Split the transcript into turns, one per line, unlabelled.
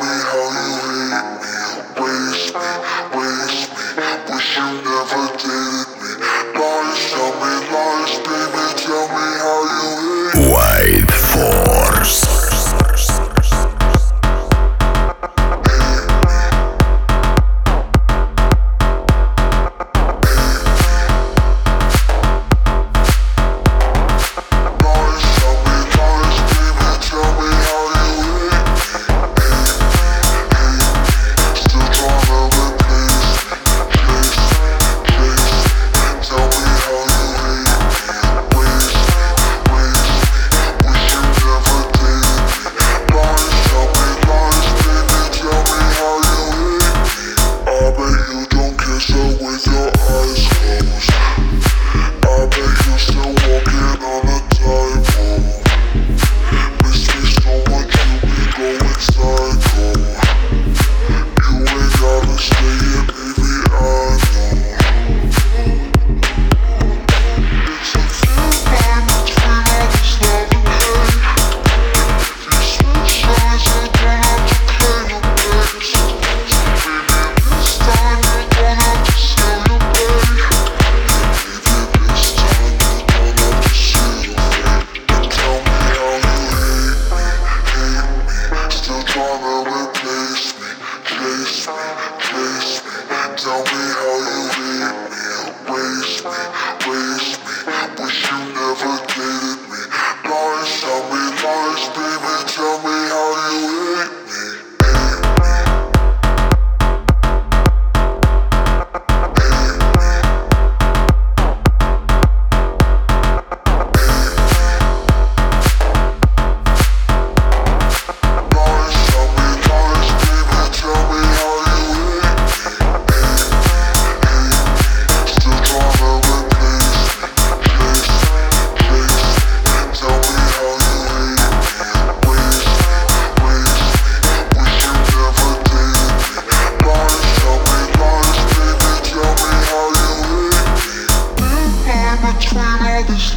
me how